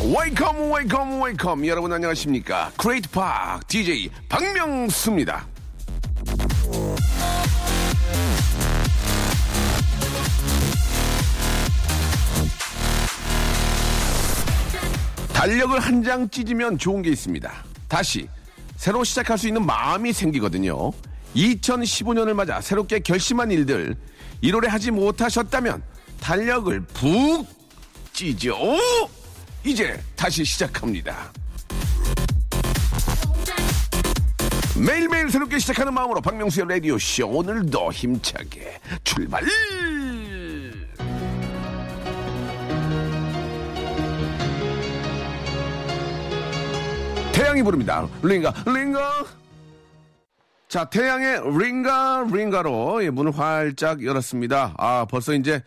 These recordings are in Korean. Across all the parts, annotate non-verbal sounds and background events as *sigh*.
Welcome, welcome, welcome. 여러분 안녕하십니까? Great Park DJ 박명수입니다. 달력을 한 장 찢으면 좋은 게 있습니다. 다시 새로 시작할 수 있는 마음이 생기거든요. 2015년을 맞아 새롭게 결심한 일들 1월에 하지 못하셨다면 달력을 푹 찢어 이제 다시 시작합니다. 매일매일 새롭게 시작하는 마음으로 박명수의 라디오 쇼 오늘도 힘차게 출발! 태양이 부릅니다. 링가, 링가. 자, 태양의 링가, 링가로 예, 문을 활짝 열었습니다. 아, 벌써 이제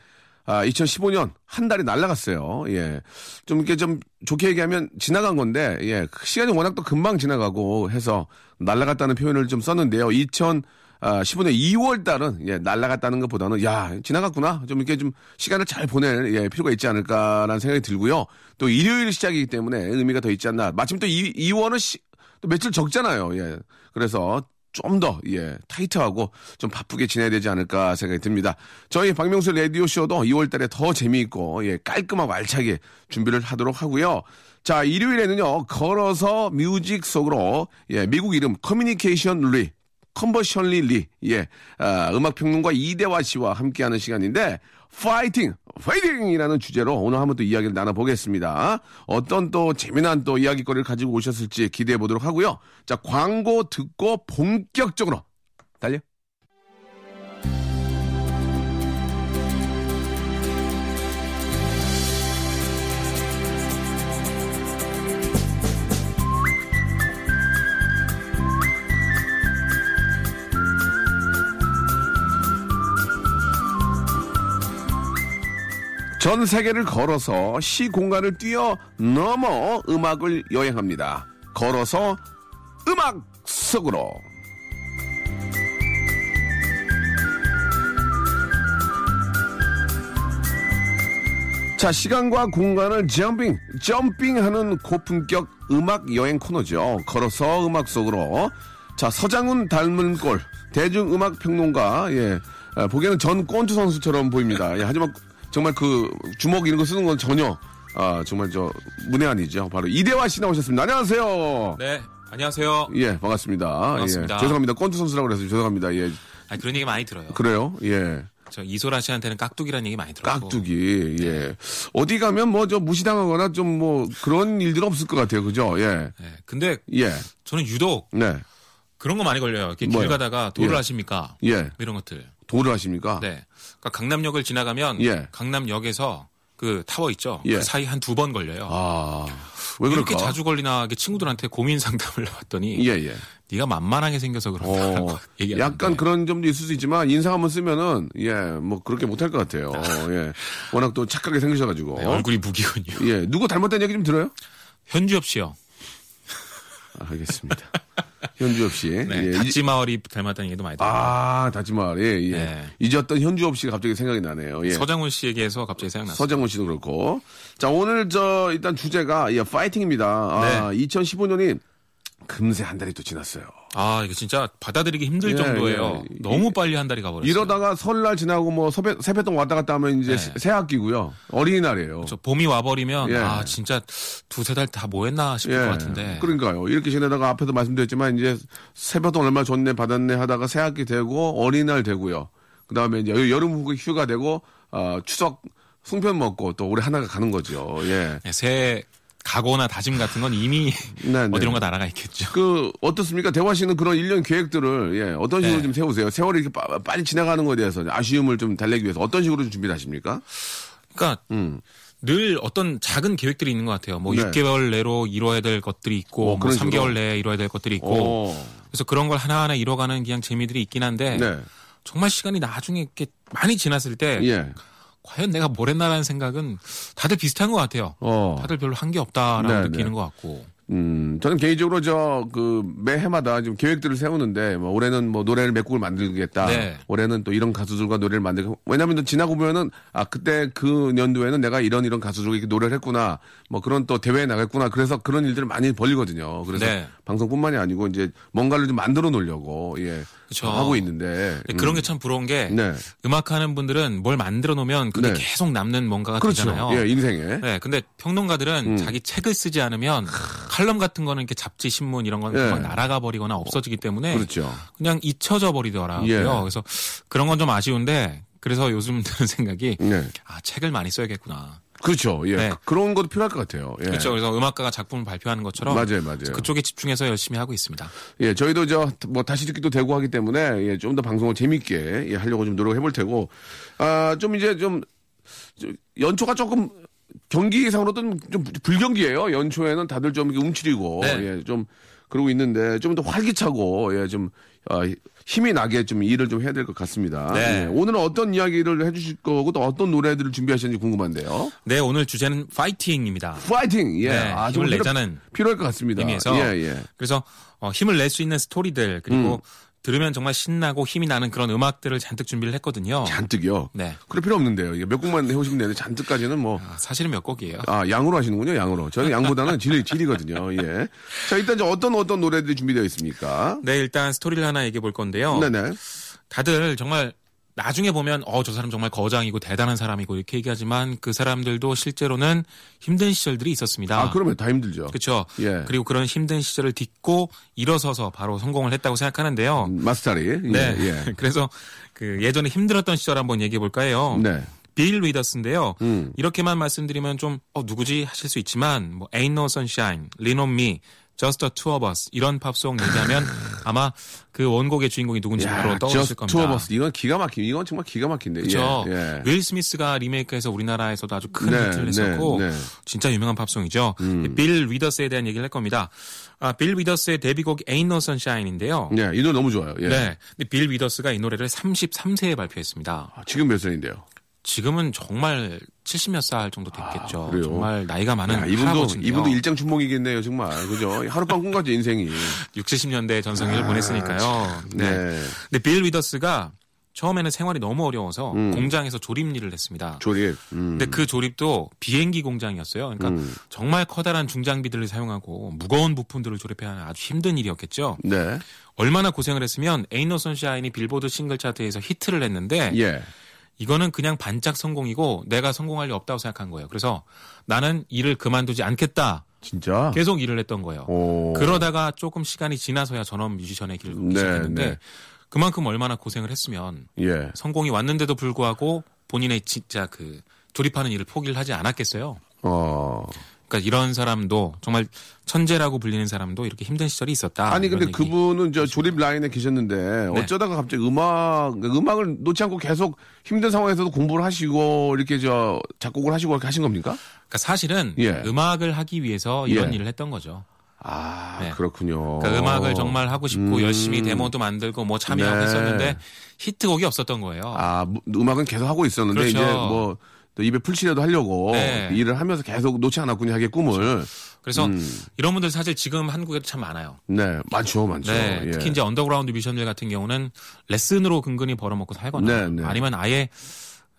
아, 2015년 한 달이 날라갔어요. 예. 좀 이렇게 좀 좋게 얘기하면 지나간 건데, 예. 시간이 워낙 또 금방 지나가고 해서 날라갔다는 표현을 좀 썼는데요. 2015년 2월 달은 예, 날라갔다는 것보다는 야, 지나갔구나. 좀 이렇게 좀 시간을 잘 보낼 예, 필요가 있지 않을까라는 생각이 들고요. 또 일요일 시작이기 때문에 의미가 더 있지 않나. 마침 또 2, 2월은 시, 또 며칠 적잖아요. 예. 그래서 좀 더, 예, 타이트하고 좀 바쁘게 지내야 되지 않을까 생각이 듭니다. 저희 박명수 라디오 쇼도 2월 달에 더 재미있고, 예, 깔끔하고 알차게 준비를 하도록 하고요. 자, 일요일에는요, 걸어서 music 속으로, 예, 미국 이름 Communication Lee, Conversation Lee, 예, 아, 음악평론가 이대화 씨와 함께하는 시간인데, 파이팅! 파이팅이라는 주제로 오늘 한번 또 이야기를 나눠보겠습니다. 어떤 또 재미난 또 이야기거리를 가지고 오셨을지 기대해 보도록 하고요. 자, 광고 듣고 본격적으로 달려. 전 세계를 걸어서 시 공간을 뛰어 넘어 음악을 여행합니다. 걸어서 음악 속으로. 자, 시간과 공간을 점핑, 점핑하는 고품격 음악 여행 코너죠. 걸어서 음악 속으로. 자, 서장훈 닮은 꼴, 대중음악 평론가, 예. 아, 보기에는 전 꼰투 선수처럼 보입니다. 예, 하지만 정말 그 주먹 이런 거 쓰는 건 전혀, 아, 정말 저, 문외한이죠. 바로 이대화 씨 나오셨습니다. 안녕하세요. 네, 안녕하세요. 예, 반갑습니다. 반갑습니다. 예, 죄송합니다. 꼰투 선수라고 그래서 죄송합니다. 예, 아니, 그런 얘기 많이 들어요. 그래요. 예. 저 이소라 씨한테는 깍두기라는 얘기 많이 들었고. 깍두기, 네. 예. 어디 가면 뭐 저 무시당하거나 좀 뭐 그런 일들은 없을 것 같아요. 그죠? 예. 네, 근데 예. 저는 유독 네. 그런 거 많이 걸려요. 이렇게 길 뭐요? 가다가 도를 예. 하십니까? 예. 뭐 이런 것들. 도를 하십니까? 네. 그러니까 강남역을 지나가면 예. 강남역에서 그 타워 있죠. 예. 그 사이 한 두 번 걸려요. 아. 왜 이렇게 그럴까? 자주 걸리나 친구들한테 고민 상담을 *laughs* 해봤더니 예, 예. 네가 만만하게 생겨서 그런다라고 어, *laughs* 약간 그런 점도 있을 수 있지만 인상 한번 쓰면은 예, 뭐 그렇게 못할 것 같아요. 어, 예. 워낙 또 착하게 생기셔가지고. 네, 얼굴이 무기군요. 예. 누구 닮았다는 얘기 좀 들어요? 현주엽 씨요. 아, 알겠습니다. *laughs* 현주엽 씨. 네, 예. 이- 닥지마을이 닮았다는 얘기도 많이 들어요. 아, 다지마을. 예, 예. 네. 잊었던 현주엽 씨가 갑자기 생각이 나네요. 예. 서장훈 씨 얘기해서 갑자기 생각났어요. 서장훈 씨도 그렇고. 자, 오늘 저 일단 주제가 예, 파이팅입니다. 아, 2015년이 금세 한 달이 또 지났어요. 아, 이거 진짜 받아들이기 힘들 예, 정도예요. 예. 너무 이- 빨리 한 달이 가버렸어요. 이러다가 설날 지나고 뭐 서배, 세뱃돈 왔다 갔다 하면 이제 네. 새 학기고요. 어린이날이에요. 저 봄이 와버리면 예. 아 진짜 두세 달 다 뭐 했나 싶을 것 같은데. 그러니까요. 이렇게 지내다가 앞에도 말씀드렸지만 이제 세뱃돈 얼마 줬네 받았네 하다가 새 학기 되고 어린이날 되고요. 그 다음에 이제 여름 후- 휴가 되고 어, 추석 송편 먹고 또 올해 하나가 가는 거죠. 예. 네, 새 각오나 다짐 같은 건 이미 네, 네. 어디론가 날아가 있겠죠. 그 어떻습니까? 대화 씨는 그런 일년 계획들을 예, 어떤 식으로 네. 좀 세우세요? 세월이 이렇게 빠- 빨리 지나가는 거에 대해서 아쉬움을 좀 달래기 위해서 어떤 식으로 좀 준비를 하십니까? 그러니까 음. 늘 어떤 작은 계획들이 있는 것 같아요. 뭐 네. 6개월 내로 이뤄야 될 것들이 있고, 어, 뭐 그런 식으로? 3개월 내에 이뤄야 될 것들이 있고, 오. 그래서 그런 걸 하나하나 이뤄가는 그냥 재미들이 있긴 한데, 네. 정말 시간이 나중에 이렇게 많이 지났을 때, 예. 과연 내가 뭘 했나라는 생각은 다들 비슷한 것 같아요. 어. 다들 별로 한 게 없다라고 네, 느끼는 네. 것 같고. 음, 저는 개인적으로 저, 그, 매해마다 지금 계획들을 세우는데, 뭐, 올해는 뭐, 노래를 몇 곡을 만들겠다. 네. 올해는 또 이런 가수들과 노래를 만들고, 왜냐면 또 지나고 보면은, 아, 그때 그 연도에는 내가 이런 이런 가수들과 이렇게 노래를 했구나. 뭐, 그런 또 대회에 나갔구나. 그래서 그런 일들을 많이 벌리거든요. 그래서 네. 방송뿐만이 아니고, 이제, 뭔가를 좀 만들어 놓으려고, 예. 그쵸. 하고 있는데. 근데 그런 게 참 부러운 게 네. 음악하는 분들은 뭘 만들어 놓으면 그게 네. 계속 남는 뭔가가 그렇죠. 되잖아요. 예, 인생에. 네, 근데 평론가들은 자기 책을 쓰지 않으면 칼럼 같은 거는 이렇게 잡지, 신문 이런 건 예. 날아가 버리거나 없어지기 때문에 그렇죠. 그냥 잊혀져 버리더라고요. 예. 그래서 그런 건 좀 아쉬운데 그래서 요즘 *laughs* 드는 생각이 네. 아 책을 많이 써야겠구나. 그렇죠. 예. 네. 그- 그런 것도 필요할 것 같아요. 예. 그렇죠. 그래서 음악가가 작품을 발표하는 것처럼 맞아요, 맞아요. 그쪽에 집중해서 열심히 하고 있습니다. 예, 저희도 저 뭐 다시 듣기도 되고 하기 때문에 예, 좀 더 방송을 재밌게 예, 하려고 좀 노력해 볼 테고 아, 좀 이제 좀 저, 연초가 조금 경기상으로는 좀 불경기예요. 연초에는 다들 좀 이렇게 움츠리고 네. 예, 좀 그러고 있는데 좀 더 활기차고 예, 좀 아, 힘이 나게 좀 일을 좀 해야 될 것 같습니다. 네. 예, 오늘은 어떤 이야기를 해주실 거고 또 어떤 노래들을 준비하시는지 궁금한데요. 네, 오늘 주제는 파이팅입니다. 파이팅! 예, 네, 아, 힘을 내자는 필요할 것 같습니다. 의미에서 예, 예. 그래서 어, 힘을 낼 수 있는 스토리들 그리고 들으면 정말 신나고 힘이 나는 그런 음악들을 잔뜩 준비를 했거든요. 잔뜩요. 네. 그럴 필요 없는데요. 이게 몇 곡만 해오시면 되는데 잔뜩까지는 뭐. 아, 사실은 몇 곡이에요. 아, 양으로 하시는군요, 양으로. 저는 양보다는 질, 질이거든요, 예. 자, 일단 이제 어떤 어떤 노래들이 준비되어 있습니까? 네, 일단 스토리를 하나 얘기해 볼 건데요. 네네. 다들 정말 나중에 보면 어 저 사람 정말 거장이고 대단한 사람이고 이렇게 얘기하지만 그 사람들도 실제로는 힘든 시절들이 있었습니다. 아, 그러면 다 힘들죠. 그렇죠. 예. 그리고 그런 힘든 시절을 딛고 일어서서 바로 성공을 했다고 생각하는데요. 음, 미스터 리. 예, 네. 예. *laughs* 그래서 그 예전에 힘들었던 시절 한번 얘기해 볼까요? 네. 빌 위더스인데요. 음. 이렇게만 말씀드리면 좀 어, 누구지 하실 수 있지만 뭐 Ain't No Sunshine, Lean on Me, Just the Two of Us 이런 팝송 얘기하면 아마 그 원곡의 주인공이 누군지 바로 떠오르실 겁니다. two of us. 이건 기가 막힌, 이건 정말 기가 막힌데. 그렇죠. 예, 예. 윌 스미스가 리메이크해서 우리나라에서도 아주 큰 네, 히트를 했었고 네, 네. 진짜 유명한 팝송이죠. 빌 위더스에 대한 얘기를 할 겁니다. 아, 빌 위더스의 데뷔곡 Ain't No Sunshine인데요. 예, 이 노래 너무 좋아요. 예. 네. 근데 빌 위더스가 이 노래를 33세에 발표했습니다. 아, 지금 몇 살인데요? 지금은 정말 70몇 살 정도 됐겠죠. 아? 정말 나이가 많은 야, 이분도, 할아버지인데요. 이분도 일장 춘몽이겠네요, 정말. 그죠? 하룻밤 꿈같이 인생이. 60, 70년대 전성기를 보냈으니까요. 네. 아, 네. 근데 빌 위더스가 처음에는 생활이 너무 어려워서 음. 공장에서 조립 일을 했습니다. 조립. 음. 근데 그 조립도 비행기 공장이었어요. 그러니까 정말 커다란 중장비들을 사용하고 무거운 부품들을 조립해야 하는 아주 힘든 일이었겠죠. 네. 얼마나 고생을 했으면 Ain't No Sunshine이 빌보드 싱글 차트에서 히트를 했는데 예. 이거는 그냥 반짝 성공이고 내가 성공할 리 없다고 생각한 거예요. 그래서 나는 일을 그만두지 않겠다. 진짜? 계속 일을 했던 거예요. 오. 그러다가 조금 시간이 지나서야 전업 뮤지션의 길을 걷기 네, 시작했는데 네. 그만큼 얼마나 고생을 했으면 예. 성공이 왔는데도 불구하고 본인의 진짜 그 조립하는 일을 포기를 하지 않았겠어요. 어. 그러니까 이런 사람도 정말 천재라고 불리는 사람도 이렇게 힘든 시절이 있었다. 아니 근데 얘기. 그분은 저 조립 라인에 계셨는데 네. 어쩌다가 갑자기 음악 음악을 놓지 않고 계속 힘든 상황에서도 공부를 하시고 이렇게 저 작곡을 하시고 이렇게 하신 겁니까? 그러니까 사실은 예. 음악을 하기 위해서 이런 예. 일을 했던 거죠. 아 네. 그렇군요. 그러니까 음악을 정말 하고 싶고 음. 열심히 데모도 만들고 뭐 참여하고 네. 했었는데 히트곡이 없었던 거예요. 아 무- 음악은 계속 하고 있었는데 그렇죠. 이제 뭐. 또 입에 풀칠이라도 하려고 네. 일을 하면서 계속 놓지 않았군요 하게 꿈을 그래서 음. 이런 분들 사실 지금 한국에도 참 많아요. 네 많죠 많죠 네, 예. 특히 이제 언더그라운드 뮤지션들 같은 경우는 레슨으로 근근히 벌어먹고 살거나 네, 네. 아니면 아예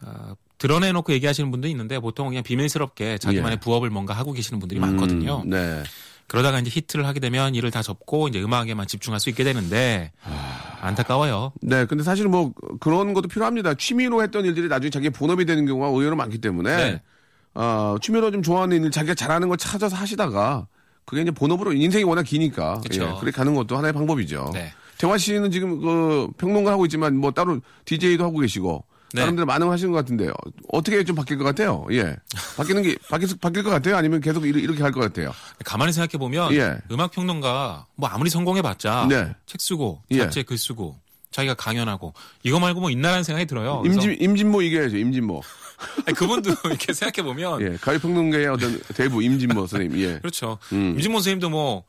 어, 드러내놓고 얘기하시는 분도 있는데 보통 그냥 비밀스럽게 자기만의 예. 부업을 뭔가 하고 계시는 분들이 많거든요. 음, 네 그러다가 이제 히트를 하게 되면 일을 다 접고 이제 음악에만 집중할 수 있게 되는데 안타까워요. 네, 근데 사실 뭐 그런 것도 필요합니다. 취미로 했던 일들이 나중에 자기 본업이 되는 경우가 의외로 많기 때문에 네. 어, 취미로 좀 좋아하는 일, 자기가 잘하는 걸 찾아서 하시다가 그게 이제 본업으로 인생이 워낙 기니까 그쵸. 예, 그렇게 가는 것도 하나의 방법이죠. 네. 태화 씨는 지금 그 평론가 하고 있지만 뭐 따로 DJ도 하고 계시고 네. 다른 데로 많은 걸 하시는 것 같은데요. 어떻게 좀 바뀔 것 같아요? 예. 바뀌는 게 바뀔, 바뀔 것 같아요? 아니면 계속 이렇게, 할 것 같아요? 가만히 생각해 보면 예. 음악 평론가 뭐 아무리 성공해봤자 네. 책 쓰고 예. 잡지에 글 쓰고 자기가 강연하고 이거 말고 뭐 있나라는 생각이 들어요. 임진, 임진모 이겨야죠, 임진모. 아니, 그분도 *laughs* 이렇게 생각해 보면 예. 가요평론가의 어떤 대부 임진모 선생님, 예. 그렇죠. 음. 임진모 선생님도 뭐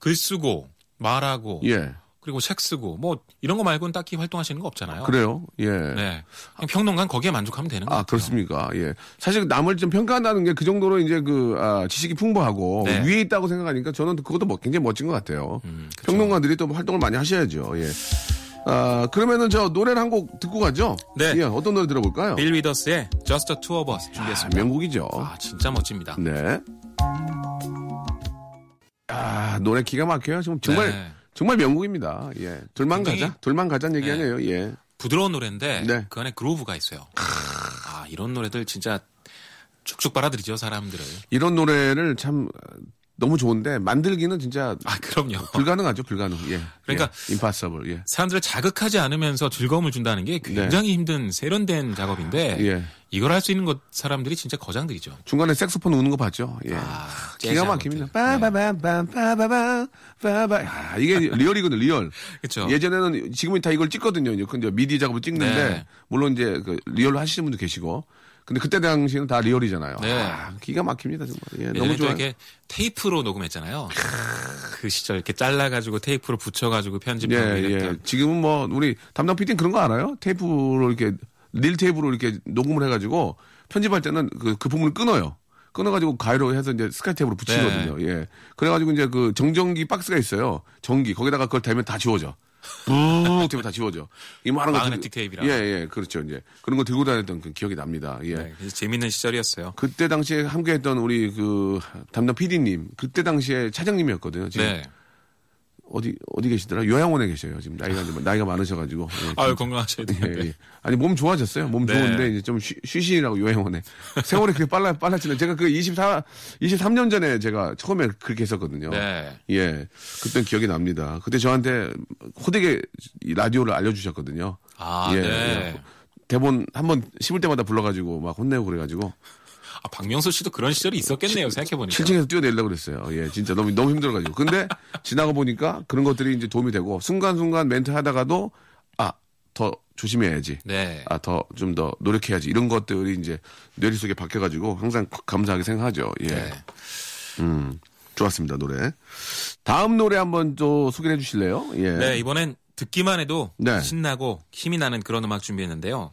글 쓰고 말하고 예. 그리고 책 쓰고 뭐 이런 거 말고는 딱히 활동하시는 거 없잖아요. 그래요. 예. 네. 평론가 거기에 만족하면 되는 거예요. 아, 그렇습니까? 예. 사실 남을 좀 평가한다는 게 그 정도로 이제 그, 아, 지식이 풍부하고 네. 위에 있다고 생각하니까 저는 그것도 뭐 굉장히 멋진 것 같아요. 음, 그쵸. 평론가들이 또 활동을 많이 하셔야죠. 예. 아, 그러면은 저 노래를 한 곡 듣고 가죠? 네. 예, 어떤 노래 들어볼까요? 빌 위더스의 Just the Two of Us 아, 준비했습니다. 명곡이죠. 아, 진짜 멋집니다. 네. 아, 노래 기가 막혀요. 지금 정말, 네. 정말 명곡입니다. 예. 둘만 가자. 둘만 가자는 얘기 네. 아니에요. 예. 부드러운 노래인데 네. 그 안에 그루브가 있어요. 아, 이런 노래들 진짜 쭉쭉 빨아들이죠, 사람들을. 이런 노래를 참 어, 너무 좋은데 만들기는 진짜 아, 그럼요. 불가능하죠, 불가능. 예. 그러니까 예. impossible. 예. 사람들을 자극하지 않으면서 즐거움을 준다는 게 굉장히 힘든 세련된 작업인데 예. 이걸 할 수 있는 것 사람들이 진짜 거장들이죠. 중간에 색소폰 우는 거 봤죠? 예. 아, 기가 막힙니다. 아무튼. 빠바밤밤 빠바밤 빠바. 아, 이게 real이거든, real. 그렇죠. 예전에는 지금은 다 이걸 찍거든요. 근데 미디 작업을 찍는데 네. 물론 이제 그 real로 하시는 분도 계시고. 근데 그때 당시에는 다 real이잖아요. 네. 아, 기가 막힙니다, 정말. 예, 너무 또 좋아요. 이렇게 테이프로 녹음했잖아요. 그 시절 이렇게 잘라가지고 테이프로 붙여가지고 예, 편집하고 예. 이랬던. 지금은 뭐 우리 담당 PD는 그런 거 알아요? 테이프로 이렇게 릴 테이프로 이렇게 녹음을 해가지고 편집할 때는 그, 그 부분을 끊어요. 끊어가지고 가위로 해서 이제 스카이 테이프로 붙이거든요. 네. 예. 그래가지고 이제 그 정전기 박스가 있어요. 전기. 거기다가 그걸 대면 다 지워져. 뿡 되면 다 지워져. 이만한 거. 마그네틱 테이프랑. 예, 예. 그렇죠. 이제. 그런 거 들고 다녔던 그 기억이 납니다. 예. 네, 그래서 재밌는 시절이었어요. 그때 당시에 함께 했던 우리 그 담당 PD님. 그때 당시에 차장님이었거든요. 지금 네. 어디, 어디 계시더라? 요양원에 계셔요. 지금 나이가, 좀- 나이가 많으셔가지고. 예, 아유 건강하셔야 예, 되는데. 예. 아니 몸 좋아졌어요. 몸 네. 좋은데 이제 좀 쉬, 쉬시라고 요양원에. *laughs* 세월이 그렇게 빨라 빨랐지는 제가 그 24, 23년 전에 제가 처음에 그렇게 했었거든요. 네. 예, 그때 기억이 납니다. 그때 저한테 호되게 이 라디오를 알려주셨거든요. 아, 예, 네. 예. 대본 한 번 씹을 때마다 불러가지고 막 혼내고 그래가지고 아, 박명수 씨도 그런 시절이 있었겠네요. 생각해 보니까. 7층에서 뛰어내려고 그랬어요. 예, 진짜 너무 너무 힘들어 가지고. 근데 지나가 보니까 그런 것들이 이제 도움이 되고 순간순간 멘트 하다가도 아 더 조심해야지. 네. 아, 더, 좀 더 노력해야지. 이런 것들이 이제 뇌리 속에 박혀가지고 항상 감사하게 생각하죠. 예. 네. 음, 좋았습니다, 노래. 다음 노래 한번 또 소개해 주실래요? 예. 네, 이번엔 듣기만 해도 네. 신나고 힘이 나는 그런 음악 준비했는데요.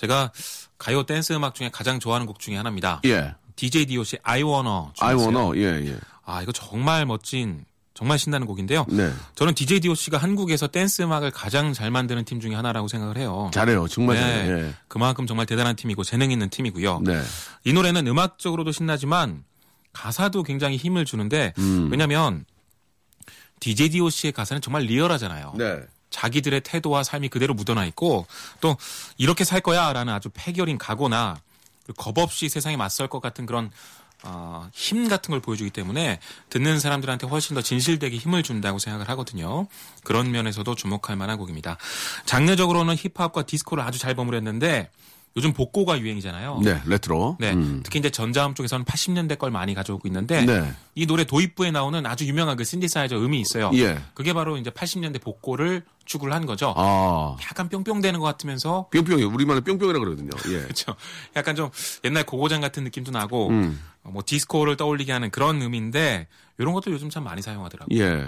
제가 가요 댄스 음악 중에 가장 좋아하는 곡 중에 하나입니다. 예. DJ DOC I Wanna I wanna, 예, 예. 아, 이거 정말 멋진 정말 신나는 곡인데요. 네. 저는 DJ DOC가 한국에서 댄스 음악을 가장 잘 만드는 팀 중에 하나라고 생각을 해요. 잘해요. 정말 네. 잘해요. 예. 그만큼 정말 대단한 팀이고 재능 있는 팀이고요. 네. 이 노래는 음악적으로도 신나지만 가사도 굉장히 힘을 주는데 음. 왜냐하면 DJ DOC의 가사는 정말 리얼하잖아요. 네. 자기들의 태도와 삶이 그대로 묻어나 있고 또 이렇게 살 거야라는 아주 패기 어린 각오나 그리고 겁 없이 세상에 맞설 것 같은 그런 어, 힘 같은 걸 보여주기 때문에 듣는 사람들한테 훨씬 더 진실되게 힘을 준다고 생각을 하거든요. 그런 면에서도 주목할 만한 곡입니다. 장르적으로는 힙합과 디스코를 아주 잘 버무렸는데 요즘 복고가 유행이잖아요. 네, 레트로. 네, 음. 특히 이제 전자음 쪽에서는 80년대 걸 많이 가져오고 있는데 네. 이 노래 도입부에 나오는 아주 유명한 그 신디사이저 음이 있어요. 예. 그게 바로 이제 80년대 복고를 추구를 한 거죠. 아. 약간 뿅뿅대는 것 같으면서 뿅뿅이 우리말로 뿅뿅이라 그러거든요. 예. *laughs* 그렇죠. 약간 좀 옛날 고고장 같은 느낌도 나고 음. 어, 뭐 디스코를 떠올리게 하는 그런 음인데 이런 것도 요즘 참 많이 사용하더라고요. 예.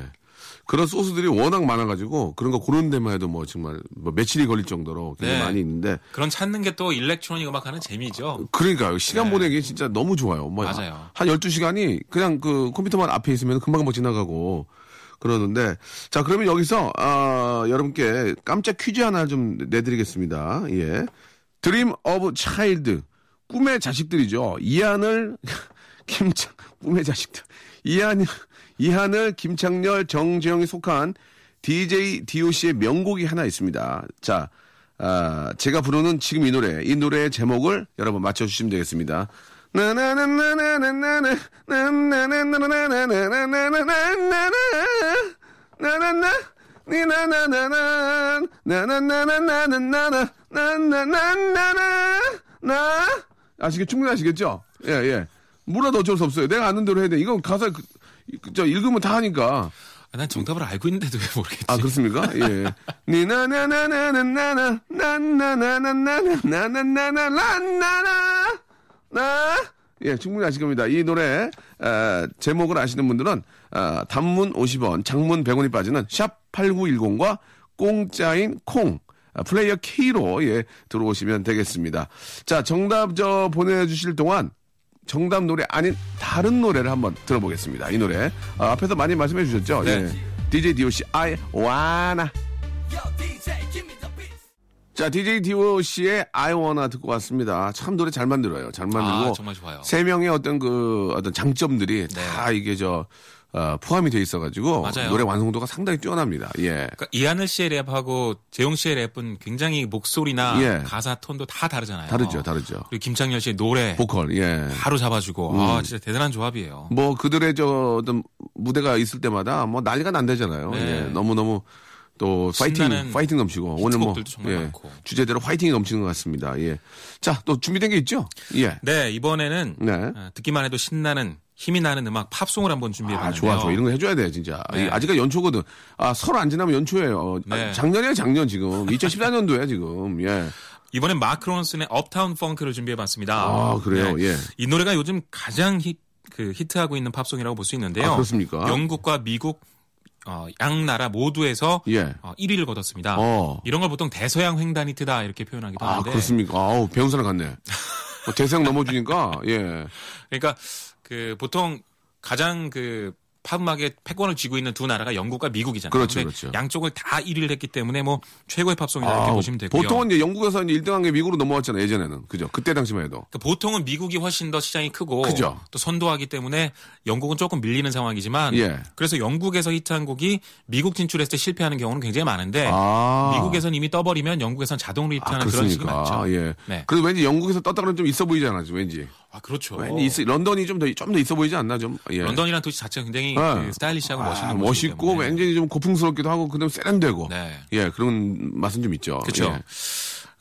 그런 소스들이 워낙 많아가지고 그런 거 고르는 데만 해도 뭐 정말 뭐 며칠이 걸릴 정도로 굉장히 네. 많이 있는데 그런 찾는 게 또 일렉트로닉 음악 하는 재미죠. 그러니까요. 시간 보내기 진짜 너무 좋아요. 뭐 네. 맞아요. 한 12시간이 그냥 그 컴퓨터만 앞에 있으면 금방금방 지나가고 그러는데 자, 그러면 여기서 아, 여러분께 깜짝 퀴즈 하나 좀 내드리겠습니다. 예. Dream of Child. 꿈의 자식들이죠. 이하늘 *laughs* 김창 꿈의 자식들. 이한 이 이하늘, 김창렬, 정재용이 속한 DJ DOC의 명곡이 하나 있습니다. 자, 아, 제가 부르는 지금 이 노래, 이 노래의 제목을 여러분 맞춰주시면 되겠습니다. 아시겠 충분히 아시겠죠? 예, 예. 몰라도 어쩔 수 없어요. 내가 아는 대로 해야 돼. 이건 가사 저, 읽으면 다 하니까. 아, 난 정답을 알고 있는데도 왜 모르겠지. 아, 그렇습니까? 예. 니나나나나나나나, 나나나나나나나나나나나나나나, 나, 예, 충분히 아실 겁니다. 이 노래 에, 제목을 아시는 분들은 아, 단문 50원, 장문 100원이 빠지는 샵 8910과 공짜인 콩 아, 플레이어 K로 예, 들어오시면 되겠습니다. 자, 정답 저 보내주실 동안 정답 노래 아닌 다른 노래를 한번 들어보겠습니다. 이 노래 아, 앞에서 많이 말씀해 주셨죠? 네. 예. DJ DOC I wanna 자, DJ DOC의 I wanna 듣고 왔습니다. 참 노래 잘 만들어요. 잘 만들고 아, 정말 좋아요. 세 명의 어떤 그 어떤 장점들이 다 이게 저 어, 포함이 돼 있어가지고 네. 맞아요. 노래 완성도가 상당히 뛰어납니다. 예. 그러니까 이하늘 씨의 랩하고 재용 씨의 랩은 굉장히 목소리나 예. 가사 톤도 다 다르잖아요. 다르죠, 다르죠. 그리고 김창렬 씨의 노래 보컬, 예. 바로 잡아주고 아 진짜 대단한 조합이에요. 뭐 그들의 저 어떤 무대가 있을 때마다 뭐 난리가 난다잖아요. 네. 예. 너무 너무 또 파이팅 파이팅 넘치고 오늘 뭐 예. 주제대로 파이팅이 넘치는 것 같습니다. 예. 자, 또 준비된 게 있죠? 예. 네 이번에는 네. 어, 듣기만 해도 신나는 힘이 나는 음악 팝송을 한번 아, 준비해봤는데요. 좋아, 좋아. 이런 거 해줘야 돼, 진짜. 네. 이 아직까지 연초거든. 아, 설 안 지나면 연초예요. 아, 네. 작년이에요, 작년 지금. 2014년도에 지금. 예. 이번엔 마크 론슨의 업타운 펑크를 준비해봤습니다. 아, 그래요? 네. 예. 이 노래가 요즘 가장 히, 그 히트하고 있는 팝송이라고 볼 수 있는데요. 아, 그렇습니까? 영국과 미국 어, 양 나라 모두에서 예. 어, 1위를 거뒀습니다. 어. 이런 걸 보통 대서양 횡단 히트다 이렇게 표현하기도 아, 하는데 그렇습니까? 아우, 배운 사람 같네. 뭐 대상 넘어주니까, 예. *laughs* 그러니까 그 보통 가장 그 팝음악의 패권을 쥐고 있는 두 나라가 영국과 미국이잖아요. 그렇죠, 그렇죠. 양쪽을 다 1위를 했기 때문에 뭐 최고의 팝송이다 이렇게 보시면 되고요. 보통은 이제 영국에서 이제 1등한 게 미국으로 넘어왔잖아요, 예전에는. 그죠? 그때 당시만 해도. 그러니까 보통은 미국이 훨씬 더 시장이 크고 그죠. 또 선도하기 때문에 영국은 조금 밀리는 상황이지만 예. 그래서 영국에서 히트한 곡이 미국 진출했을 때 실패하는 경우는 굉장히 많은데 아. 미국에선 이미 떠버리면 영국에선 자동으로 아, 히트하는 그런 식이? 많죠. 예. 네. 그래도 왠지 영국에서 떴다 그러면 좀 있어 보이잖아, 왠지. 아 그렇죠. 있어, 런던이 좀 더, 좀 더 있어 보이지 않나, 좀. 예. 런던이라는 도시 자체가 굉장히 예. 그 스타일리시하고 멋있는 아, 곳이기 멋있고. 왠지 좀 고풍스럽기도 하고, 그 다음에 세련되고. 네. 예, 그런 맛은 좀 있죠. 그렇죠. 예.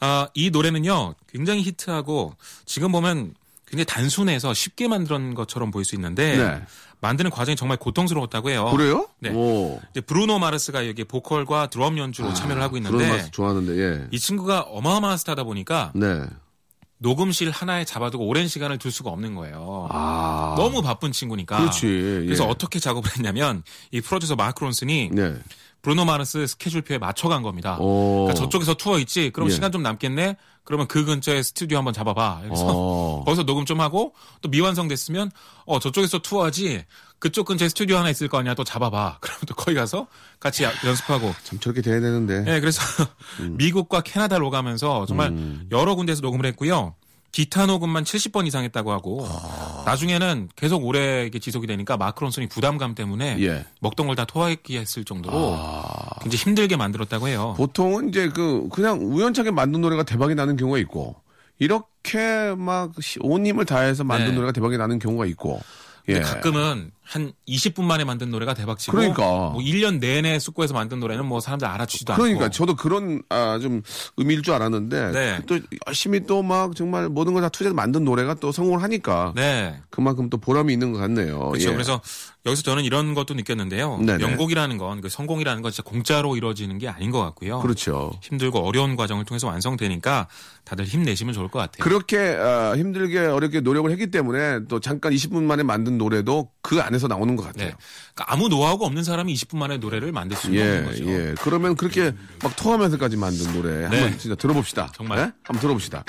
아, 이 노래는요 굉장히 히트하고 지금 보면 굉장히 단순해서 쉽게 만든 것처럼 보일 수 있는데 네. 만드는 과정이 정말 고통스러웠다고 해요. 그래요? 네. 오. 이제 브루노 마르스가 여기 보컬과 드럼 연주로 참여를 하고 있는데 맛 좋아하는데, 예. 이 친구가 어마어마한 스타다 보니까 네. 녹음실 하나에 잡아두고 오랜 시간을 둘 수가 없는 거예요. 아. 너무 바쁜 친구니까. 그렇지. 그래서 예. 어떻게 작업을 했냐면 이 프로듀서 마크 론슨이 네. 브루노 마르스 스케줄표에 맞춰간 겁니다. 오. 그러니까 저쪽에서 투어 있지. 그럼 예. 시간 좀 남겠네. 그러면 그 근처에 스튜디오 한번 잡아봐. 그래서 어. *laughs* 거기서 녹음 좀 하고 또 미완성 됐으면 어 저쪽에서 투어하지. 그쪽 근처에 스튜디오 하나 있을 거 아니야. 또 잡아봐. *laughs* 그러면 또 거기 가서 같이 야- 연습하고. 참 저렇게 돼야 되는데. 네, 그래서 *laughs* 음. 미국과 캐나다로 가면서 정말 여러 군데에서 녹음을 했고요. 기타 녹음만 70번 이상 했다고 하고 아. 나중에는 계속 오래 지속이 되니까 마크론슨이 부담감 때문에 예. 먹던 걸 다 토하게 했을 정도로 아. 굉장히 힘들게 만들었다고 해요. 보통은 이제 그 그냥 우연찮게 만든 노래가 대박이 나는 경우가 있고 이렇게 막 온 힘을 다해서 만든 네. 노래가 대박이 나는 경우가 있고. 예. 가끔은 한 20분 만에 만든 노래가 대박치고 그러니까. 뭐 1년 내내 숙고해서 만든 노래는 뭐 사람들 알아주지도 그러니까 않고 저도 그런 아 좀 의미일 줄 알았는데 네. 또 열심히 또 막 정말 모든 걸 다 투자해서 만든 노래가 또 성공을 하니까 네. 그만큼 또 보람이 있는 것 같네요. 그렇죠. 예. 그래서 여기서 저는 이런 것도 느꼈는데요. 네네. 명곡이라는 건 그 성공이라는 건 진짜 공짜로 이루어지는 게 아닌 것 같고요. 그렇죠. 힘들고 어려운 과정을 통해서 완성되니까 다들 힘내시면 좋을 것 같아요. 그렇게 아, 힘들게 어렵게 노력을 했기 때문에 또 잠깐 20분 만에 만든 노래도 그 안에서 나오는 것 같아요. 네. 그러니까 아무 노하우가 없는 사람이 20분 만에 노래를 만들 수는 예, 없는 거죠. 예. 그러면 그렇게 막 토하면서까지 만든 노래 네. 한번 진짜 들어봅시다. 정말. 예? 한번 들어봅시다.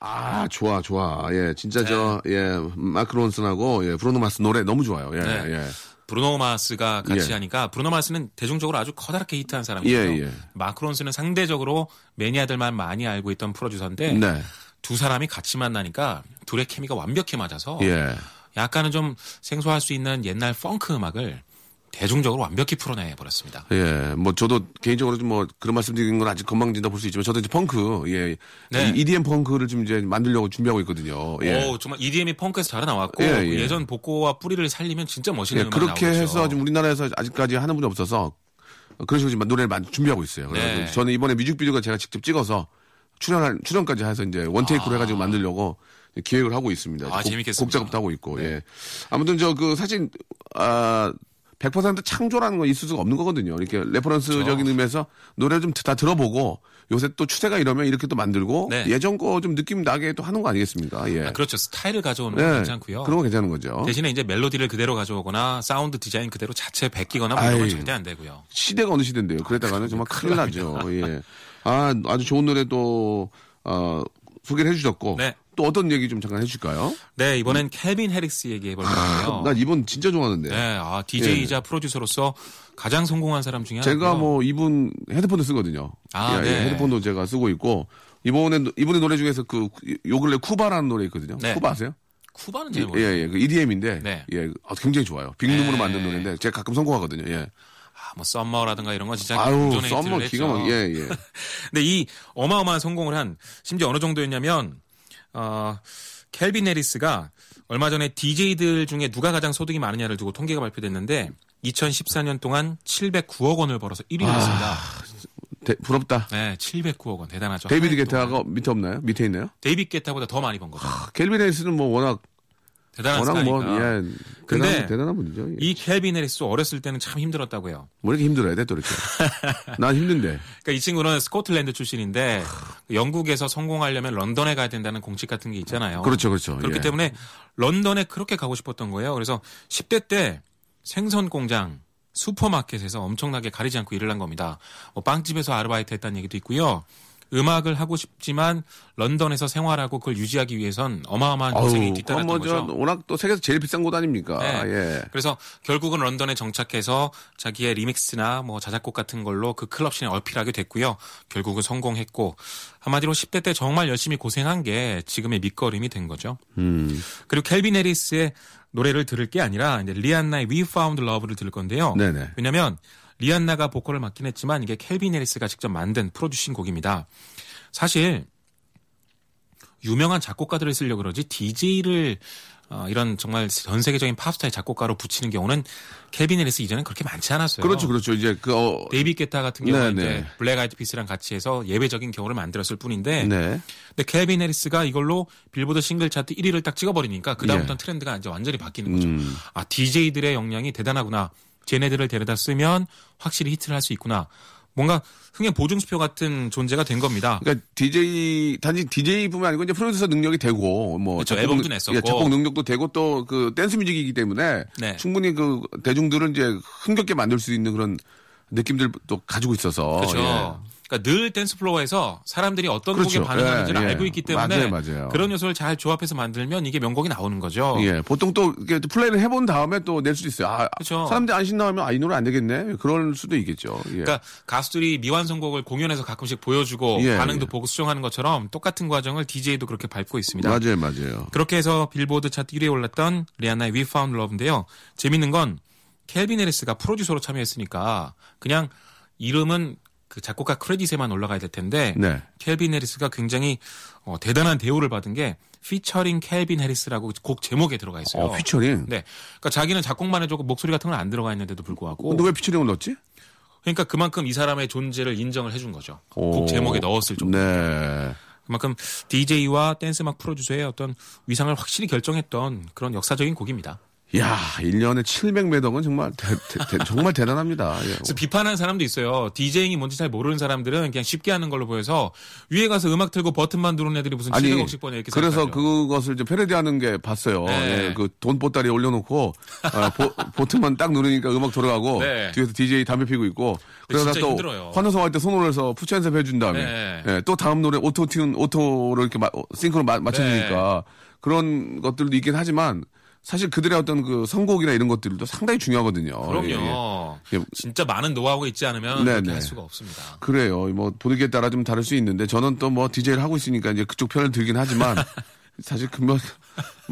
아, 좋아, 좋아. 예, 진짜 저, 예, 마크 론슨하고, 예, 브루노 마스 노래 너무 좋아요. 예, 네. 예. 브루노 마스가 같이 예. 하니까 브루노 마스는 대중적으로 아주 커다랗게 히트한 사람이에요. 예, 예. 마크론스는 상대적으로 매니아들만 많이 알고 있던 프로듀서인데 네. 두 사람이 같이 만나니까 둘의 케미가 완벽히 맞아서 예. 약간은 좀 생소할 수 있는 옛날 펑크 음악을 대중적으로 완벽히 풀어내 버렸습니다. 예, 뭐 저도 개인적으로 좀 뭐 그런 말씀드리는 건 아직 건방진다 볼 수 있지만 저도 이제 펑크, 예, 네. 이 EDM 펑크를 좀 이제 만들려고 준비하고 있거든요. 예. 오, 정말 EDM이 펑크에서 잘 나왔고 예, 예. 전 복고와 뿌리를 살리면 진짜 멋있는 예, 그렇게. 해서 지금 우리나라에서 아직까지 하는 분이 없어서 그런 식으로 지금 노래를 많이 준비하고 있어요. 그래서 네. 저는 이번에 뮤직비디오가 제가 직접 찍어서 출연할 출연까지 해서 이제 one take로 해가지고 만들려고 기획을 하고 있습니다. 아, 곡- 재밌겠습니다. 곡 작업도 하고 있고 예. 아무튼 저 그 사실 아 100% 창조라는 건 있을 수가 없는 거거든요. 이렇게 reference적인 그렇죠. 의미에서 노래 좀 다 들어보고 요새 또 추세가 이러면 이렇게 또 만들고 네. 예전 거 좀 느낌 나게 또 하는 거 아니겠습니까? 예. 아, 그렇죠. 스타일을 가져오는 건 네. 괜찮고요. 그런 거 괜찮은 거죠. 대신에 이제 멜로디를 그대로 가져오거나 sound design 그대로 자체 베끼거나 뭐 이런 건. 절대 안 되고요. 시대가 어느 시대인데요. 그랬다가는 정말 큰일 나죠. 예. 아, 아주 좋은 노래 또, 어, 소개를 해주셨고. 네. 또 어떤 얘기 좀 잠깐 해줄까요? 네, 이번엔 켈빈 해릭스 얘기해 볼 건데요. 난 이분 진짜 좋아하는데. 네, 아, DJ이자 프로듀서로서 가장 성공한 사람 중에 제가 하나고요. 뭐 이분 헤드폰도 쓰거든요. 아, 예, 네. 예, 헤드폰도 제가 쓰고 있고. 이번에, 이분의 노래 중에서 그, 요 근래 쿠바라는 노래 있거든요. 네. 쿠바 아세요? 쿠바는 예, 잘 모르겠어요. 예, 그 EDM인데. 네. 예, 아, 굉장히 좋아요. 빅룸으로 네. 만든 노래인데 제가 가끔 성공하거든요. 예. 아, 뭐 Summer라든가 이런 건 진짜 아유, Summer 기가. 막, 예, 예. *laughs* 근데 이 어마어마한 성공을 한 심지어 어느 정도였냐면 어 켈빈 해리스가 얼마 전에 DJ들 중에 누가 가장 소득이 많으냐를 두고 통계가 발표됐는데 2014년 동안 709억 원을 벌어서 1위를 아. 했습니다. 대- 부럽다. 네, 709억 원 대단하죠. 데이비드. 게타가 밑에 없나요? 밑에 있나요? 데이비드 게타보다 더 많이 번 거죠. 켈빈 해리스는 뭐 워낙 대단한 워낙 뭐, 스타니까. 예. 근데 대단한, 대단한 분이죠. 예. 이 켈빈 해리스 어렸을 때는 참 힘들었다고요. 뭐 이렇게 힘들어야 돼, 또 이렇게. *laughs* 난 힘든데. 그러니까 이 친구는 스코틀랜드 출신인데 영국에서 성공하려면 런던에 가야 된다는 공식 같은 게 있잖아요. 그렇죠, 그렇죠. 그렇기 예. 때문에 런던에 그렇게 가고 싶었던 거예요. 그래서 10대 때 생선 공장, 슈퍼마켓에서 엄청나게 가리지 않고 일을 한 겁니다. 뭐 빵집에서 아르바이트 했다는 얘기도 있고요. 음악을 하고 싶지만 런던에서 생활하고 그걸 유지하기 위해선 어마어마한 고생이 뒤따랐던 뭐, 저, 거죠. 워낙 또 세계에서 제일 비싼 곳 아닙니까? 네. 예. 그래서 결국은 런던에 정착해서 자기의 리믹스나 뭐 자작곡 같은 걸로 그 클럽 scene에 어필하게 됐고요. 결국은 성공했고 한마디로 10대 때 정말 열심히 고생한 게 지금의 밑거름이 된 거죠. 음. 그리고 켈빈 해리스의 노래를 들을 게 아니라 이제 리안나의 We Found Love를 들을 건데요. 네네. 왜냐하면 리안나가 보컬을 맡긴 했지만 이게 켈빈 해리스가 직접 만든 producing 곡입니다. 사실 유명한 작곡가들을 쓰려고 그러지 DJ를 어, 이런 정말 전 세계적인 팝스타의 작곡가로 붙이는 경우는 켈빈 해리스 이전엔 그렇게 많지 않았어요. 그렇죠, 그렇죠. 이제 그, 어, 데이비 게타 같은 경우는 네, 이제 네. 블랙 아이드 피스랑 같이 해서 예외적인 경우를 만들었을 뿐인데 네. 근데 켈빈 해리스가 이걸로 빌보드 싱글 차트 1위를 딱 찍어버리니까 그 다음부터는 예. 트렌드가 이제 완전히 바뀌는 거죠. 음. 아, DJ들의 역량이 대단하구나. 쟤네들을 데려다 쓰면 확실히 히트를 할 수 있구나. 뭔가 흥행 보증수표 같은 존재가 된 겁니다. 그러니까 DJ 단지 DJ뿐만 아니고 이제 프로듀서 능력이 되고 뭐 그렇죠. 작곡 앨범도 능- 냈었고. 예, 작곡 능력도 되고 또 그 댄스 뮤직이기 때문에 네. 충분히 그 대중들을 이제 흥겹게 만들 수 있는 그런 느낌들도 가지고 있어서 그렇죠. 예. 그러니까 늘 dance floor에서 사람들이 어떤 그렇죠. 곡에 반응하는지를 예, 예. 알고 있기 때문에 맞아요, 맞아요. 그런 요소를 잘 조합해서 만들면 이게 명곡이 나오는 거죠. 예, 보통 또 이렇게 또 플레이를 해본 다음에 또 낼 수도 있어요. 아, 그렇죠. 사람들이 안 신나하면 아, 이 노래 안 되겠네. 그럴 수도 있겠죠. 예. 그러니까 가수들이 미완성곡을 공연에서 가끔씩 보여주고 예, 반응도 예. 보고 수정하는 것처럼 똑같은 과정을 DJ도 그렇게 밟고 있습니다. 맞아요, 맞아요. 그렇게 해서 빌보드 차트 1위에 올랐던 리아나의 We Found Love인데요. 재밌는 건 켈빈 해리스가 프로듀서로 참여했으니까 그냥 이름은 그 작곡가 credit에만 올라가야 될 텐데 네. 켈빈 해리스가 굉장히 어, 대단한 대우를 받은 게 피처링 켈빈 해리스라고 곡 제목에 들어가 있어요. 어, 피처링. 네. 그러니까 자기는 작곡만 해주고 목소리 같은 건 안 들어가 있는데도 불구하고 근데 왜 featuring을 넣었지? 그러니까 그만큼 이 사람의 존재를 인정을 해준 거죠. 오. 곡 제목에 넣었을 정도. 네. 그만큼 DJ와 댄스 음악 프로듀서의 어떤 위상을 확실히 결정했던 그런 역사적인 곡입니다. 야, 1년에 700매덕은 정말 대, 대- 대- 정말 대단합니다. *laughs* 예. 그래서 비판하는 사람도 있어요. DJ잉이 뭔지 잘 모르는 사람들은 그냥 쉽게 하는 걸로 보여서 위에 가서 음악 틀고 버튼만 누르는 애들이 무슨 700억씩 버냐 이렇게 그래서 생각하죠. 그것을 이제 패러디하는 게 봤어요. 네. 예, 그돈 보따리 올려놓고 아, 버, *laughs* 버튼만 딱 누르니까 음악 돌아가고 네. 뒤에서 DJ 담배 피고 있고 그러다 또 힘들어요. 환호성 할 때 손 올려서 put your hands up 해준 다음에 네. 예, 또 다음 노래 auto tune auto로 이렇게 마- sync로 마- 맞춰주니까 네. 그런 것들도 있긴 하지만 사실 그들의 어떤 그 선곡이나 이런 것들도 상당히 중요하거든요. 그럼요. 예, 예. 예. 진짜 많은 노하우가 있지 않으면 네, 그렇게 네. 할 수가 없습니다. 그래요. 뭐 보기에 따라 좀 다를 수 있는데 저는 또 뭐 DJ를 하고 있으니까 이제 그쪽 편을 들긴 하지만 *laughs* 사실 그뭐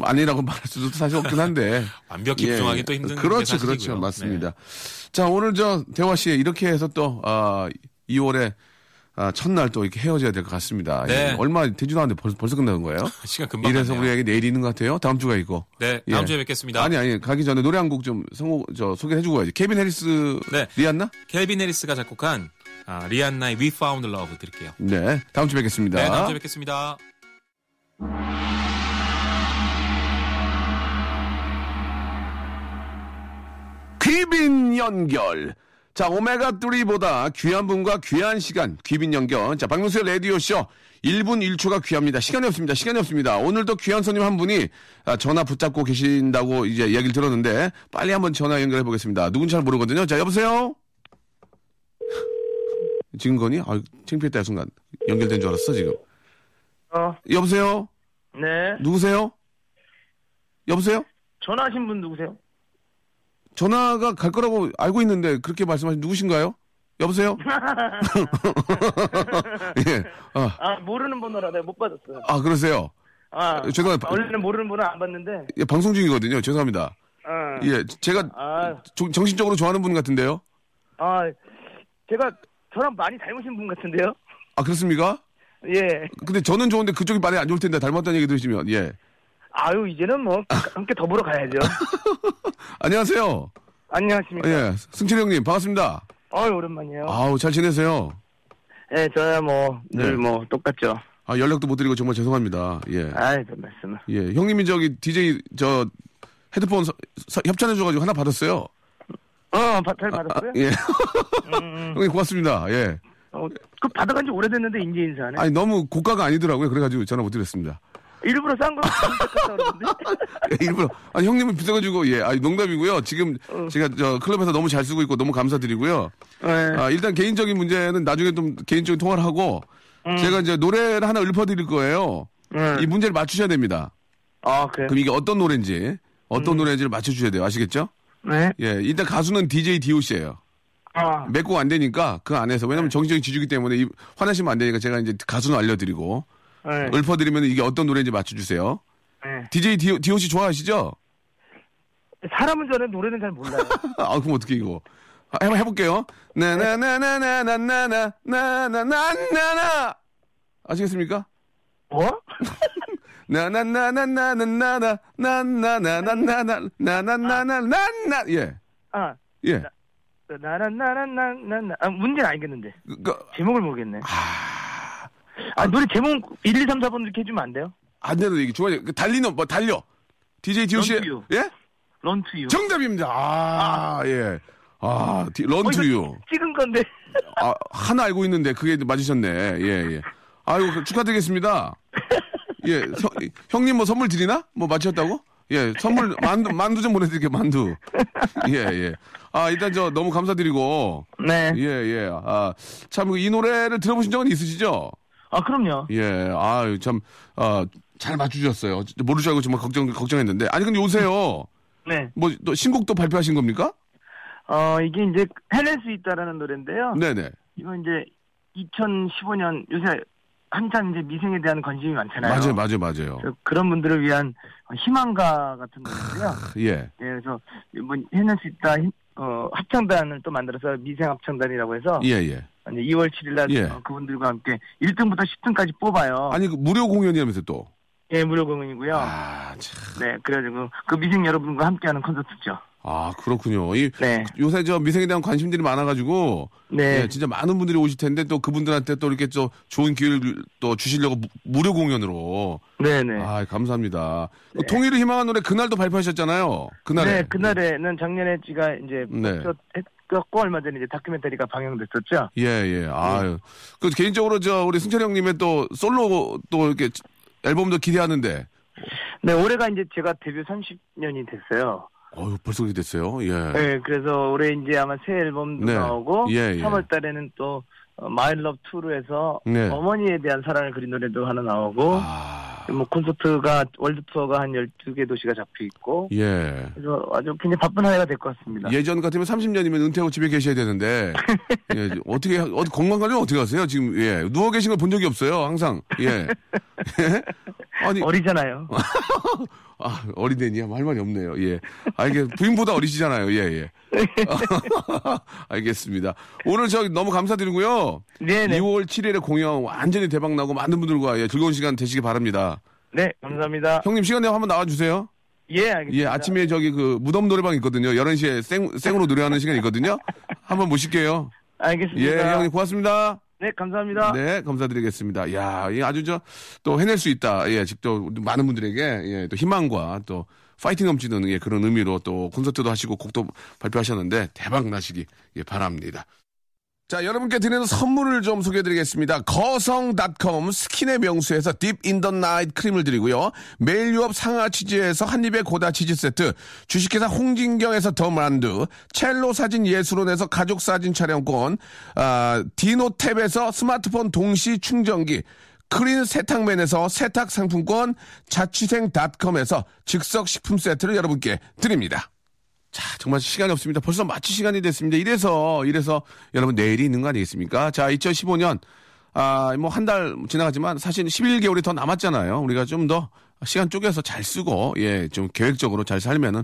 아니라고 말할 수도 사실 없긴 한데 완벽히 부정하기 또 힘든 게 그렇죠. 그렇죠, 맞습니다. 네. 자 오늘 저 대화 씨 이렇게 해서 또 아, 2월에 아, 첫날 또 이렇게 헤어져야 될 것 같습니다. 네. 예, 얼마 되지도 않는데 벌써, 벌써 끝나는 거예요? *laughs* 시간 금방 이래서. 우리에게 내일 있는 것 같아요. 다음 주가 있고. 네, 다음 예. 주에 뵙겠습니다. 아니 아니 가기 전에 노래 한 곡 좀 선곡 저 소개해주고 가야지. 케빈 해리스 네. 리안나? 켈빈 해리스가 작곡한 아, 리안나의 We Found Love 드릴게요. 네, 다음 주에 뵙겠습니다. 네, 다음 주에 뵙겠습니다. 귀빈 연결. 자, 오메가3보다 귀한 분과 귀한 시간, 귀빈 연결. 자, 박명수의 라디오쇼 1분 1초가 귀합니다. 시간이 없습니다. 시간이 없습니다. 오늘도 귀한 손님 한 분이 아, 전화 붙잡고 계신다고 이제 얘기를 들었는데 빨리 한번 전화 연결해 보겠습니다. 누군지 잘 모르거든요. 자, 여보세요? 지금 거니? 아, 창피했다, 순간. 연결된 줄 알았어, 지금. 어, 여보세요? 네. 누구세요? 여보세요? 전화하신 분 누구세요? 전화가 갈 거라고 알고 있는데 그렇게 말씀하신 누구신가요? 여보세요? *laughs* 예. 아, 아, 모르는 번호라 내가 못 받았어요. 아, 그러세요? 아, 죄송합니다. 아, 원래는 모르는 번호 안 받는데. 예, 방송 중이거든요. 죄송합니다. 어. 예, 제가 아, 조- 정신적으로 좋아하는 분 같은데요? 아, 제가 저랑 많이 닮으신 분 같은데요? 아, 그렇습니까? 예. 근데 저는 좋은데 그쪽이 말이 안 좋을 텐데 닮았다는 얘기 들으시면, 예. 아유, 이제는 뭐, 함께 더불어 가야죠. *laughs* 안녕하세요. 안녕하십니까. 예, 승철 형님, 반갑습니다. 어유 오랜만이에요. 아우, 잘 지내세요? 예, 저야 뭐, 늘 네. 뭐, 똑같죠. 아, 연락도 못 드리고 정말 죄송합니다. 예. 아이, 별 말씀을. 예, 형님이 저기 DJ 저 헤드폰 서- 서- 협찬해줘가지고 하나 받았어요. 어, 바- 잘 받았어요? 예. 음, *laughs* 형님 고맙습니다. 예. 어, 그 받아간 지 오래됐는데 인제 인사하네. 아니 너무 고가가 아니더라고요. 그래가지고 전화 못 드렸습니다. 일부러 싼거 선택했다 그러던데. 예, 일부러 아니 형님은 비싸가지고 예, 아니 농담이고요. 지금 제가 저 클럽에서 너무 잘 쓰고 있고 너무 감사드리고요. 예. 아, 일단 개인적인 문제는 나중에 좀 개인적인 통화를 하고 제가 이제 노래를 하나 읊어드릴 거예요. 음. 이 문제를 맞추셔야 됩니다. 아, 그래. 그럼 이게 어떤 노래인지 어떤 노래인지를 맞춰주셔야 돼요. 아시겠죠? 네. 예, 일단 가수는 DJ DOC예요. 아, 몇곡안 되니까 그 안에서 왜냐면 정신적인 지주기 때문에 이- 화내시면 안 되니까 제가 이제 가수는 알려드리고 네. 읊어드리면 이게 어떤 노래인지 맞춰주세요. 네. DJ 디오, 디오 씨 좋아하시죠? 사람은 전에 노래는 잘 몰라요. *laughs* 아 그럼 어떻게 이거 아, 해봐 해볼게요. 나나나나나나나나 나나나나나 아시겠습니까? 뭐? 나나나나나나나나 나나나나나나 나나나나나나 예 아, 예. 나나나나나나. 아, 문제는 알겠는데. 그, 그, 제목을 모르겠네. 아, 노래 제목 1, 2, 3, 4번 이렇게 해주면 안 돼요? 안 돼도 얘기 좋아요. 그 달리는 뭐 달려. DJ DOC Run To You. 예? 런 투유. 정답입니다. 아, 예. 아, 디- Run 어, To 이거 You. 찍은 건데. 아, 하나 알고 있는데 그게 맞으셨네. 예, 예. 아이고, 그 축하드리겠습니다. 예, 형, 형님 뭐 선물 드리나? 뭐 맞췄다고? 예, 선물 만두 만두 좀 보내드릴게요. 만두. 예, 예. 아, 일단 저 너무 감사드리고 네. 예, 예. 아, 참 이 노래를 들어보신 적은 있으시죠? 아, 그럼요. 예. 아, 참 아, 잘 맞춰주셨어요. 모를 줄 알고 정말 걱정 걱정했는데. 아니 근데 요새요. *laughs* 네. 뭐 또 신곡도 발표하신 겁니까? 어, 이게 이제 해낼 수 있다라는 노래인데요. 네네. 이거 이제 2015년 요새 한참 이제 미생에 대한 관심이 많잖아요. 맞아요, 맞아요, 맞아요. 그런 분들을 위한 희망가 같은 노래인데요. 예. 예, 그래서 뭐 해낼 수 있다 힘- 어, 합창단을 또 만들어서 미생 합창단이라고 해서 예, 예. 이제 2월 7일 날 예. 어, 그분들과 함께 1등부터 10등까지 뽑아요. 아니, 그 무료 공연이라면서 또. 예, 무료 공연이고요. 아, 참. 네, 그래가지고 그 미생 여러분과 함께하는 콘서트죠. 아, 그렇군요. 이, 네, 요새 저 미생에 대한 관심들이 많아가지고. 네, 예, 진짜 많은 분들이 오실 텐데 또 그분들한테 또 이렇게 또 좋은 기회를 또 주시려고 무- 무료 공연으로. 네, 네. 아, 감사합니다. 그 통일을 희망한 노래 그날도 발표하셨잖아요. 그날에. 네, 그날에는 작년에 제가 이제 네. 저 했고 얼마 전에 이제 다큐멘터리가 방영됐었죠. 예, 예. 아유. 그 개인적으로 저 우리 승철 형님의 또 솔로 또 이렇게 앨범도 기대하는데. 네, 올해가 이제 제가 데뷔 30년이 됐어요. 어유 벌써 그렇게 됐어요. 예. 네, 그래서 올해 이제 아마 새 앨범도 네. 나오고 예, 예. 3월 달에는 또 My Love 2로 해서 네. 어머니에 대한 사랑을 그린 노래도 하나 나오고 아, 뭐 콘서트가 world tour가 한 12개 도시가 잡혀 있고 예. 그래서 아주 굉장히 바쁜 한 해가 될 것 같습니다. 예전 같으면 30년이면 은퇴하고 집에 계셔야 되는데 *laughs* 예, 어떻게 어디 건강 관리 어떻게 하세요? 지금 예 누워 계신 걸 본 적이 없어요. 항상 예. 예? *laughs* *laughs* 아니 어리잖아요. 아, 어린애니야 할 말이 없네요. 예. 아 이게 부인보다 어리시잖아요. 예 예. *laughs* 알겠습니다. 오늘 저기 너무 감사드리고요. 네네. 2월 7일에 공연 완전히 대박 나고 많은 분들과 예, 즐거운 시간 되시기 바랍니다. 네, 감사합니다. 형님 시간 되면 한번 나와 주세요. 예, 알겠습니다. 예, 아침에 저기 그 무덤 노래방 있거든요. 11시에 생, 생으로 노래하는 시간 있거든요. 한번 모실게요. 예, 알겠습니다. 형님 고맙습니다. 네, 감사합니다. 네, 감사드리겠습니다. 야, 이 아주 저, 또 해낼 수 있다. 예, 직접 많은 분들에게, 예, 또 희망과 또 파이팅 넘치는 예, 그런 의미로 또 콘서트도 하시고 곡도 발표하셨는데 대박 나시기 예, 바랍니다. 자, 여러분께 드리는 선물을 좀 소개해 드리겠습니다. 거성닷컴 스킨의 명수에서 Deep in the Night 크림을 드리고요. 매일 유업 상하 치즈에서 한입의 고다 치즈 세트, 주식회사 홍진경에서 더 만두, 첼로 사진 예술원에서 가족 사진 촬영권, 아, 디노탭에서 스마트폰 동시 충전기, 크린 세탁맨에서 세탁 상품권, 자취생닷컴에서 즉석 식품 세트를 여러분께 드립니다. 자, 정말 시간이 없습니다. 벌써 마치 시간이 됐습니다. 이래서, 이래서 여러분 내일이 있는 거 아니겠습니까? 자, 2015년, 아, 뭐 한 달 지나가지만 사실 11개월이 더 남았잖아요. 우리가 좀 더 시간 쪼개서 잘 쓰고, 예, 좀 계획적으로 잘 살면은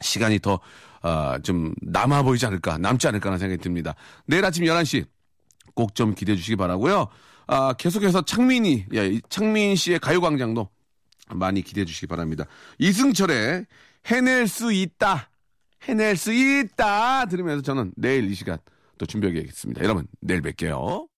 시간이 더, 아, 좀 남아 보이지 않을까, 남지 않을까라는 생각이 듭니다. 내일 아침 11시 꼭 좀 기대해 주시기 바라고요 아, 계속해서 창민이, 예, 이 창민 씨의 가요광장도 많이 기대해 주시기 바랍니다. 이승철의 해낼 수 있다. 해낼 수 있다. 들으면서 저는 내일 이 시간 또 준비하겠습니다. 여러분, 내일 뵐게요.